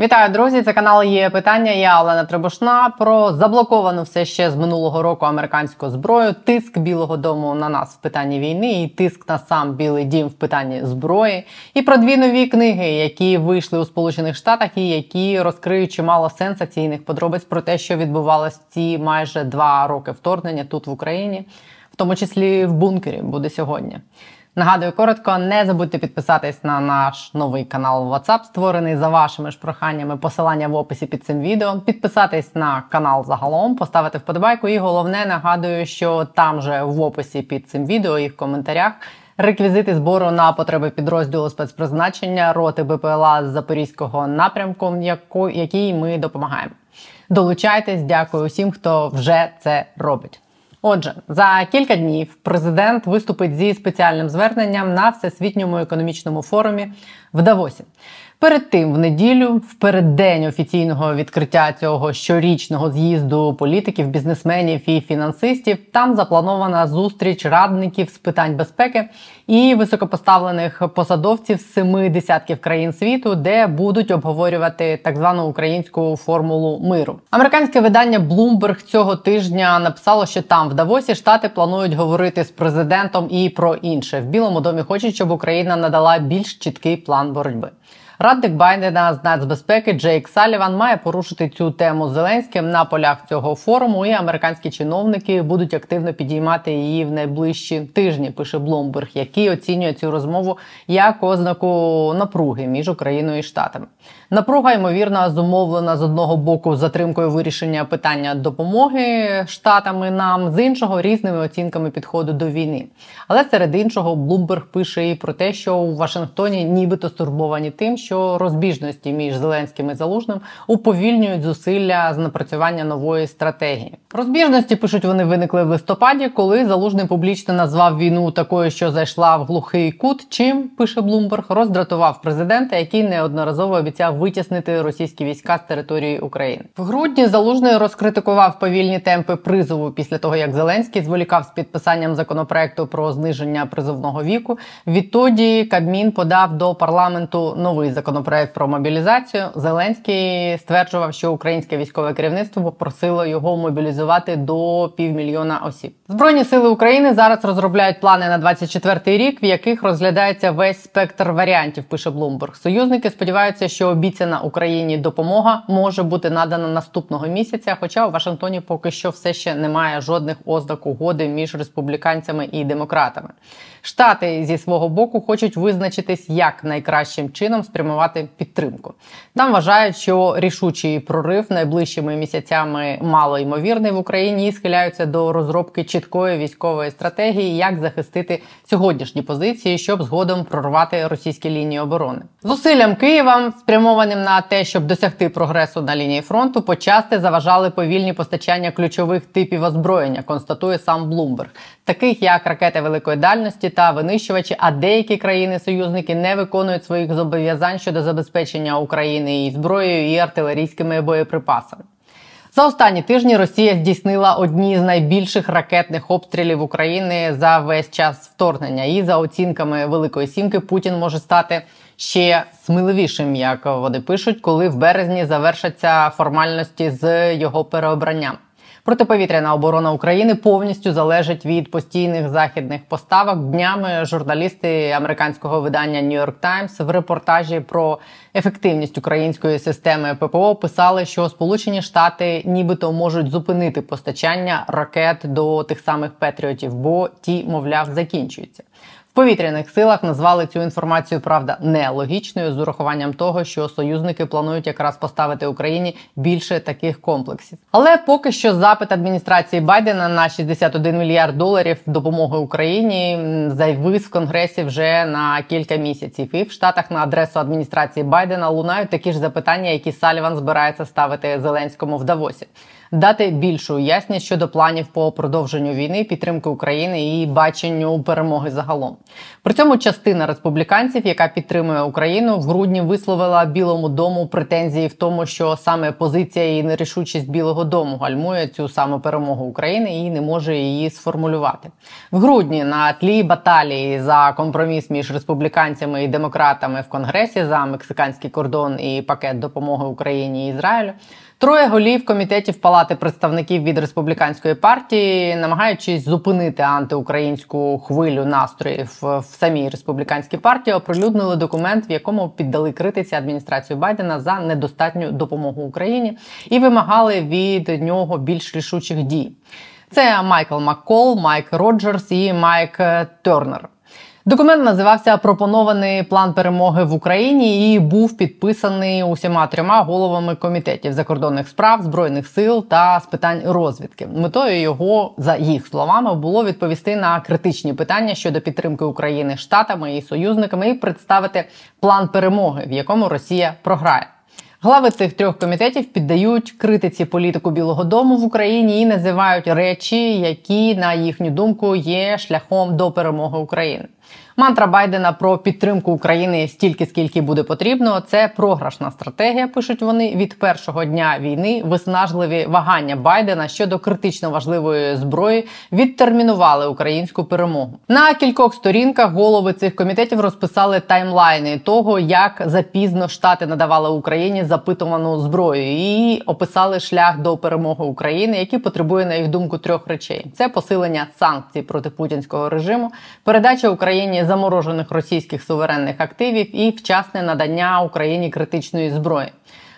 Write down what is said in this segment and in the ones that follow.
Вітаю, друзі! Це канал є питання. Я Олена Требушна про заблоковану все ще з минулого року американську зброю, тиск Білого Дому на нас в питанні війни, і тиск на сам Білий Дім в питанні зброї, і про дві нові книги, які вийшли у Сполучених Штатах, і які розкриють чимало сенсаційних подробиць про те, що відбувалось ці майже два роки вторгнення тут в Україні, в тому числі в бункері, буде сьогодні. Нагадую коротко, не забудьте підписатись на наш новий канал WhatsApp, створений за вашими ж проханнями. Посилання в описі під цим відео. Підписатись на канал загалом, поставити вподобайку. І головне нагадую, що там же в описі під цим відео і в коментарях. Реквізити збору на потреби підрозділу спецпризначення роти БПЛА з Запорізького напрямку, який ми допомагаємо. Долучайтесь, дякую усім, хто вже це робить. Отже, за кілька днів президент виступить зі спеціальним зверненням на всесвітньому економічному форумі в Давосі. Перед тим, в неділю, в переддень офіційного відкриття цього щорічного з'їзду політиків, бізнесменів і фінансистів, там запланована зустріч радників з питань безпеки і високопоставлених посадовців з семи десятків країн світу, де будуть обговорювати так звану українську формулу миру. Американське видання Bloomberg цього тижня написало, що там в Давосі штати планують говорити з президентом і про інше в Білому домі. Хочуть, щоб Україна надала більш чіткий план боротьби. Радник Байдена з нацбезпеки Джейк Саліван має порушити цю тему Зеленським на полях цього форуму, і американські чиновники будуть активно підіймати її в найближчі тижні. Пише Бломберг, який оцінює цю розмову як ознаку напруги між Україною і Штатами. Напруга ймовірно зумовлена з одного боку затримкою вирішення питання допомоги штатами нам, з іншого різними оцінками підходу до війни. Але серед іншого Блумберг пише і про те, що у Вашингтоні нібито стурбовані тим, що розбіжності між Зеленським і Залужним уповільнюють зусилля з напрацювання нової стратегії. Розбіжності пишуть вони виникли в листопаді, коли залужний публічно назвав війну такою, що зайшла в глухий кут. Чим пише Блумберг, роздратував президента, який неодноразово обіцяв витіснити російські війська з території України. В грудні залужний розкритикував повільні темпи призову після того, як Зеленський зволікав з підписанням законопроекту про зниження призовного віку. Відтоді Кабмін подав до парламенту новий законопроект про мобілізацію. Зеленський стверджував, що українське військове керівництво попросило його мобілізувати до півмільйона осіб. Збройні сили України зараз розробляють плани на 24-й рік, в яких розглядається весь спектр варіантів. Пише Блумберг. Союзники сподіваються, що обіцяна Україні допомога може бути надана наступного місяця. Хоча у Вашингтоні поки що все ще немає жодних ознак угоди між республіканцями і демократами. Штати зі свого боку хочуть визначитись, як найкращим чином спрямувати підтримку. Там вважають, що рішучий прорив найближчими місяцями мало ймовірний в Україні і схиляються до розробки чіткої військової стратегії, як захистити сьогоднішні позиції, щоб згодом прорвати російські лінії оборони. Зусиллям Києва спрямованим на те, щоб досягти прогресу на лінії фронту, почасти заважали повільні постачання ключових типів озброєння. Констатує сам Блумберг, таких як ракети великої дальності та винищувачі. А деякі країни-союзники не виконують своїх зобов'язань щодо забезпечення України і зброєю і артилерійськими боєприпасами. За останні тижні Росія здійснила одні з найбільших ракетних обстрілів України за весь час вторгнення. І за оцінками Великої Сімки Путін може стати ще сміливішим, як вони пишуть, коли в березні завершаться формальності з його переобранням. Протиповітряна оборона України повністю залежить від постійних західних поставок. Днями журналісти американського видання New York Times в репортажі про ефективність української системи ППО писали, що Сполучені Штати нібито можуть зупинити постачання ракет до тих самих Петріотів, бо ті, мовляв, закінчуються повітряних силах назвали цю інформацію правда нелогічною з урахуванням того, що союзники планують якраз поставити Україні більше таких комплексів. Але поки що запит адміністрації Байдена на 61 мільярд доларів допомоги Україні зайвис в конгресі вже на кілька місяців. І в штатах на адресу адміністрації Байдена лунають такі ж запитання, які Саліван збирається ставити Зеленському в Давосі. Дати більшу ясність щодо планів по продовженню війни, підтримки України і баченню перемоги загалом. При цьому частина республіканців, яка підтримує Україну, в грудні висловила Білому дому претензії в тому, що саме позиція і нерішучість Білого Дому гальмує цю саму перемогу України і не може її сформулювати в грудні на тлі баталії за компроміс між республіканцями і демократами в Конгресі за мексиканський кордон і пакет допомоги Україні і Ізраїлю. Троє голів комітетів Палати представників від республіканської партії, намагаючись зупинити антиукраїнську хвилю настроїв в самій республіканській партії, оприлюднили документ, в якому піддали критиці адміністрацію Байдена за недостатню допомогу Україні і вимагали від нього більш рішучих дій. Це Майкл Маккол, Майк Роджерс і Майк Тернер. Документ називався Пропонований план перемоги в Україні і був підписаний усіма трьома головами комітетів закордонних справ, збройних сил та з питань розвідки. Метою його, за їх словами, було відповісти на критичні питання щодо підтримки України штатами і союзниками і представити план перемоги, в якому Росія програє. Глави цих трьох комітетів піддають критиці політику Білого Дому в Україні і називають речі, які на їхню думку є шляхом до перемоги України. Мантра Байдена про підтримку України стільки, скільки буде потрібно. Це програшна стратегія. Пишуть вони від першого дня війни. Виснажливі вагання Байдена щодо критично важливої зброї відтермінували українську перемогу. На кількох сторінках голови цих комітетів розписали таймлайни того, як запізно штати надавали Україні запитувану зброю, і описали шлях до перемоги України, який потребує на їх думку трьох речей: це посилення санкцій проти путінського режиму, передача Україні заморожених російських суверенних активів і вчасне надання Україні критичної зброї.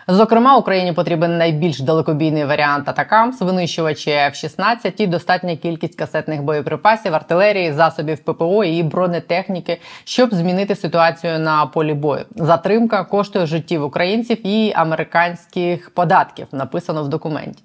Зокрема, Україні потрібен найбільш далекобійний варіант атакамс, винищувачі F-16 і достатня кількість касетних боєприпасів, артилерії, засобів ППО і бронетехніки, щоб змінити ситуацію на полі бою. Затримка коштує життів українців і американських податків. Написано в документі.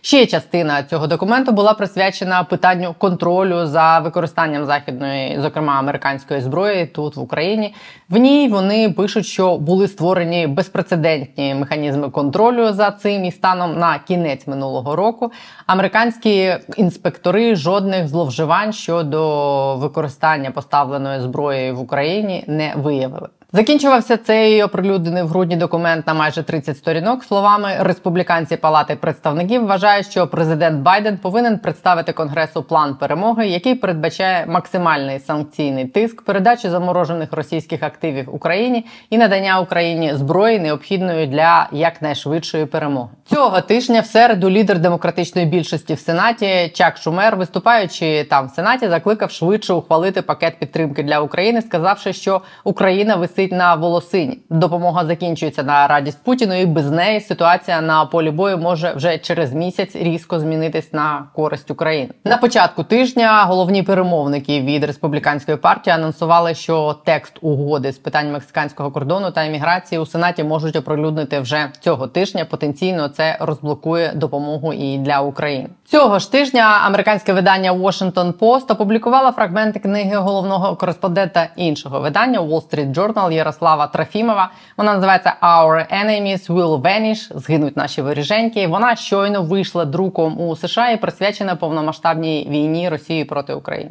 Ще частина цього документу була присвячена питанню контролю за використанням західної, зокрема американської зброї, тут в Україні. В ній вони пишуть, що були створені безпрецедентні механізми контролю за цим і станом на кінець минулого року. Американські інспектори жодних зловживань щодо використання поставленої зброї в Україні не виявили. Закінчувався цей оприлюднений в грудні документ на майже 30 сторінок. Словами республіканці Палати представників вважають, що президент Байден повинен представити конгресу план перемоги, який передбачає максимальний санкційний тиск, передачу заморожених російських активів Україні і надання Україні зброї необхідної для якнайшвидшої перемоги. Цього тижня в середу лідер демократичної більшості в сенаті Чак Шумер, виступаючи там в сенаті, закликав швидше ухвалити пакет підтримки для України, сказавши, що Україна висить на волосині. Допомога закінчується на радість Путіну, і без неї ситуація на полі бою може вже через місяць різко змінитись на користь України. На початку тижня головні перемовники від республіканської партії анонсували, що текст угоди з питань мексиканського кордону та імміграції у сенаті можуть оприлюднити вже цього тижня. Потенційно це розблокує допомогу і для України. Цього ж тижня американське видання Washington Post опублікувало фрагменти книги головного кореспондента іншого видання Wall Street Journal Ярослава Трофімова. Вона називається Our Enemies Will Vanish. Згинуть наші воріженьки. Вона щойно вийшла друком у США і присвячена повномасштабній війні Росії проти України.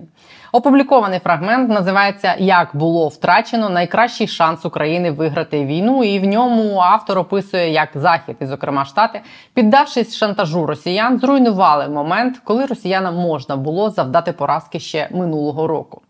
Опублікований фрагмент називається Як було втрачено найкращий шанс України виграти війну, і в ньому автор описує, як захід, і зокрема штати, піддавшись шантажу росіян, зруйнували момент, коли росіянам можна було завдати поразки ще минулого року.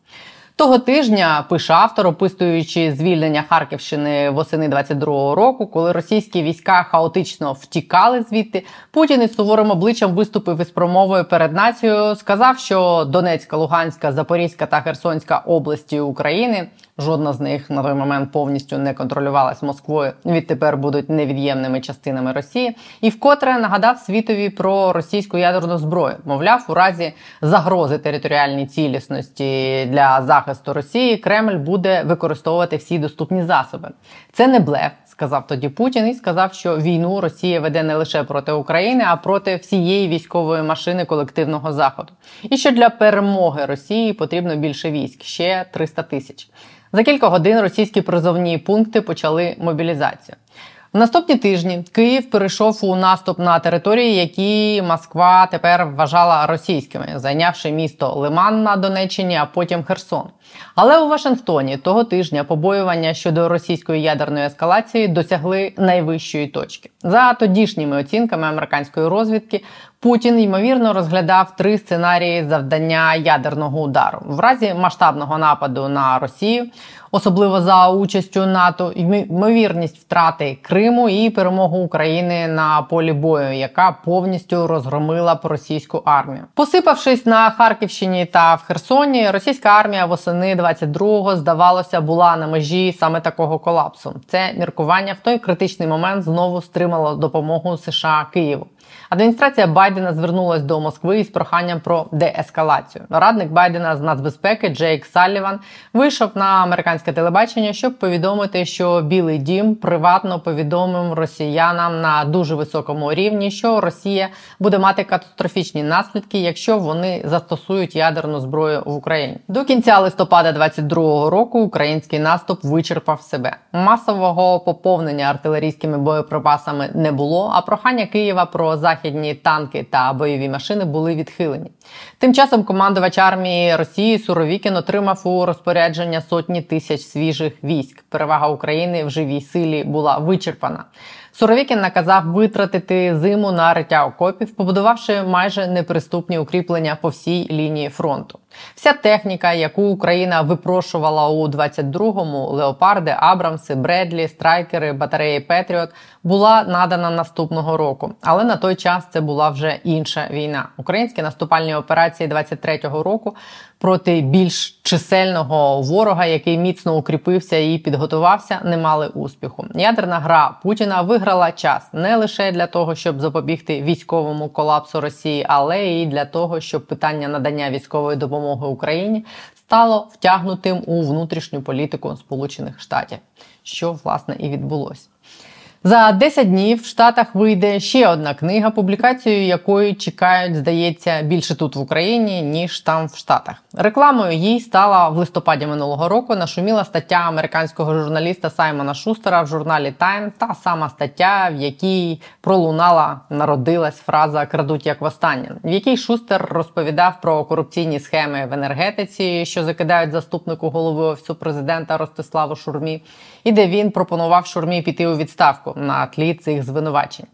Того тижня пише автор, описуючи звільнення Харківщини восени 22-го року, коли російські війська хаотично втікали звідти. Путін із суворим обличчям виступив із промовою перед нацією. Сказав, що Донецька, Луганська, Запорізька та Херсонська області України жодна з них на той момент повністю не контролювалась Москвою. Відтепер будуть невід'ємними частинами Росії, і вкотре нагадав світові про російську ядерну зброю. Мовляв, у разі загрози територіальній цілісності для захисту Росії Кремль буде використовувати всі доступні засоби. Це не блеф, сказав тоді Путін, і сказав, що війну Росія веде не лише проти України, а проти всієї військової машини колективного заходу. І що для перемоги Росії потрібно більше військ ще 300 тисяч. За кілька годин російські призовні пункти почали мобілізацію. В наступні тижні Київ перейшов у наступ на території, які Москва тепер вважала російськими, зайнявши місто Лиман на Донеччині, а потім Херсон. Але у Вашингтоні того тижня побоювання щодо російської ядерної ескалації досягли найвищої точки. За тодішніми оцінками американської розвідки, Путін ймовірно розглядав три сценарії завдання ядерного удару в разі масштабного нападу на Росію, особливо за участю НАТО, ймовірність втрати Криму і перемогу України на полі бою, яка повністю розгромила б російську армію. Посипавшись на Харківщині та в Херсоні, російська армія восени 22-го, здавалося була на межі саме такого колапсу. Це міркування в той критичний момент знову стримало допомогу США Києву. Адміністрація Байдена звернулась до Москви із проханням про деескалацію. Радник Байдена з нацбезпеки Джейк Салліван вийшов на американське телебачення, щоб повідомити, що Білий Дім приватно повідомив росіянам на дуже високому рівні, що Росія буде мати катастрофічні наслідки, якщо вони застосують ядерну зброю в Україні. До кінця листопада 2022 року український наступ вичерпав себе. Масового поповнення артилерійськими боєприпасами не було. А прохання Києва про західні танки та бойові машини були відхилені. Тим часом командувач армії Росії Суровікін отримав у розпорядження сотні тисяч свіжих військ. Перевага України в живій силі була вичерпана. Суровікін наказав витратити зиму на риття окопів, побудувавши майже неприступні укріплення по всій лінії фронту. Вся техніка, яку Україна випрошувала у 22-му, леопарди, Абрамси, Бредлі, страйкери, батареї Петріот, була надана наступного року. Але на той час це була вже інша війна. Українські наступальні операції 23-го року проти більш чисельного ворога, який міцно укріпився і підготувався, не мали успіху. Ядерна гра Путіна виграла час не лише для того, щоб запобігти військовому колапсу Росії, але і для того, щоб питання надання військової допомоги Україні стало втягнутим у внутрішню політику Сполучених Штатів, що власне і відбулося. За 10 днів в Штатах вийде ще одна книга, публікацію якої чекають, здається, більше тут в Україні ніж там в Штатах. Рекламою їй стала в листопаді минулого року. Нашуміла стаття американського журналіста Саймона Шустера в журналі Time, та сама стаття, в якій пролунала, народилась фраза Крадуть як востаннє, в якій Шустер розповідав про корупційні схеми в енергетиці, що закидають заступнику голови офісу президента Ростиславу Шурмі, і де він пропонував Шурмі піти у відставку на тлі цих звинувачень.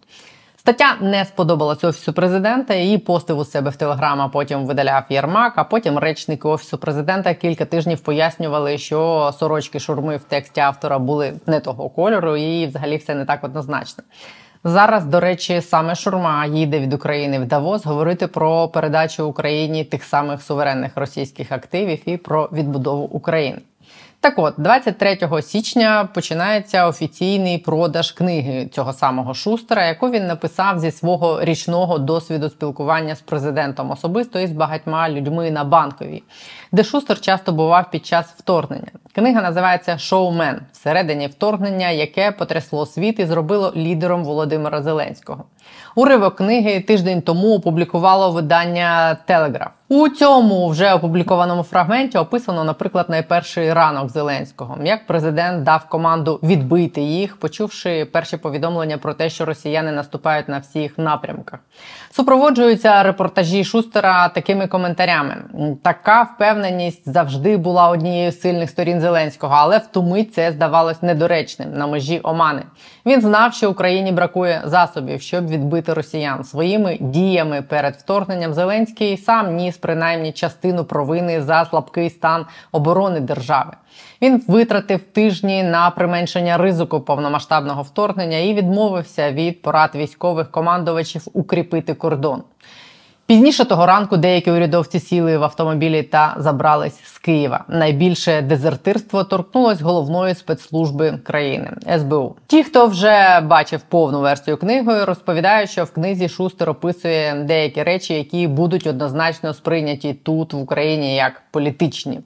Стаття не сподобалась офісу президента. Її постив у себе в телеграм, а потім видаляв Єрмак. А потім речники офісу президента кілька тижнів пояснювали, що сорочки шурми в тексті автора були не того кольору, і взагалі все не так однозначно. Зараз, до речі, саме Шурма їде від України в Давос говорити про передачу Україні тих самих суверенних російських активів і про відбудову України. Так от, 23 січня починається офіційний продаж книги цього самого Шустера, яку він написав зі свого річного досвіду спілкування з президентом особисто і з багатьма людьми на банковій, де Шустер часто бував під час вторгнення. Книга називається Шоумен всередині вторгнення, яке потрясло світ і зробило лідером Володимира Зеленського. Уривок книги тиждень тому опублікувало видання Телеграф. У цьому вже опублікованому фрагменті описано, наприклад, найперший ранок Зеленського, як президент дав команду відбити їх, почувши перші повідомлення про те, що росіяни наступають на всіх напрямках. Супроводжуються репортажі Шустера такими коментарями: така впевненість завжди була однією з сильних сторін Зеленського, але в ту мить це здавалось недоречним на межі Омани. Він знав, що Україні бракує засобів, щоб відбити росіян своїми діями перед вторгненням. Зеленський сам ніс принаймні частину провини за слабкий стан оборони держави. Він витратив тижні на применшення ризику повномасштабного вторгнення і відмовився від порад військових командувачів укріпити кордон. Пізніше того ранку деякі урядовці сіли в автомобілі та забрались з Києва. Найбільше дезертирство торкнулось головної спецслужби країни СБУ. Ті, хто вже бачив повну версію книги, розповідають, що в книзі Шустер описує деякі речі, які будуть однозначно сприйняті тут в Україні як політичні.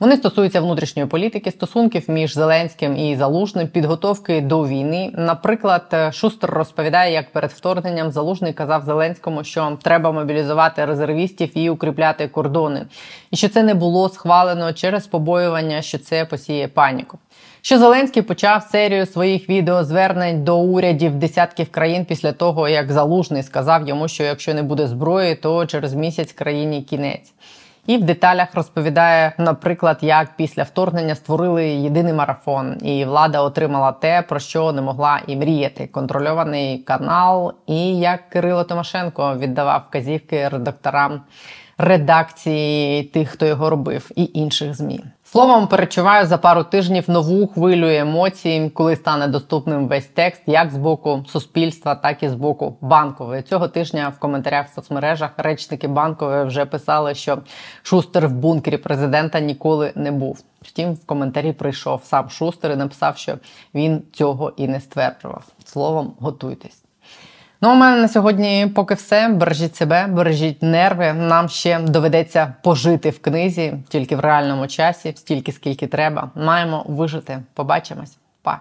Вони стосуються внутрішньої політики, стосунків між Зеленським і Залужним, підготовки до війни. Наприклад, Шустер розповідає, як перед вторгненням Залужний казав Зеленському, що треба мобілізувати резервістів і укріпляти кордони, і що це не було схвалено через побоювання, що це посіє паніку. що Зеленський почав серію своїх відеозвернень до урядів десятків країн після того, як Залужний сказав йому, що якщо не буде зброї, то через місяць країні кінець. І в деталях розповідає, наприклад, як після вторгнення створили єдиний марафон, і влада отримала те, про що не могла і мріяти: контрольований канал, і як Кирило Томашенко віддавав вказівки редакторам редакції тих, хто його робив, і інших змі. Словом, перечуваю за пару тижнів нову хвилю емоцій, коли стане доступним весь текст, як з боку суспільства, так і з боку банкової. Цього тижня в коментарях в соцмережах речники банкової вже писали, що шустер в бункері президента ніколи не був. Втім, в коментарі прийшов сам шустер і написав, що він цього і не стверджував. Словом, готуйтесь. Ну, у мене на сьогодні поки все. Бережіть себе, бережіть нерви. Нам ще доведеться пожити в книзі тільки в реальному часі, стільки скільки треба. Маємо вижити. Побачимось, па.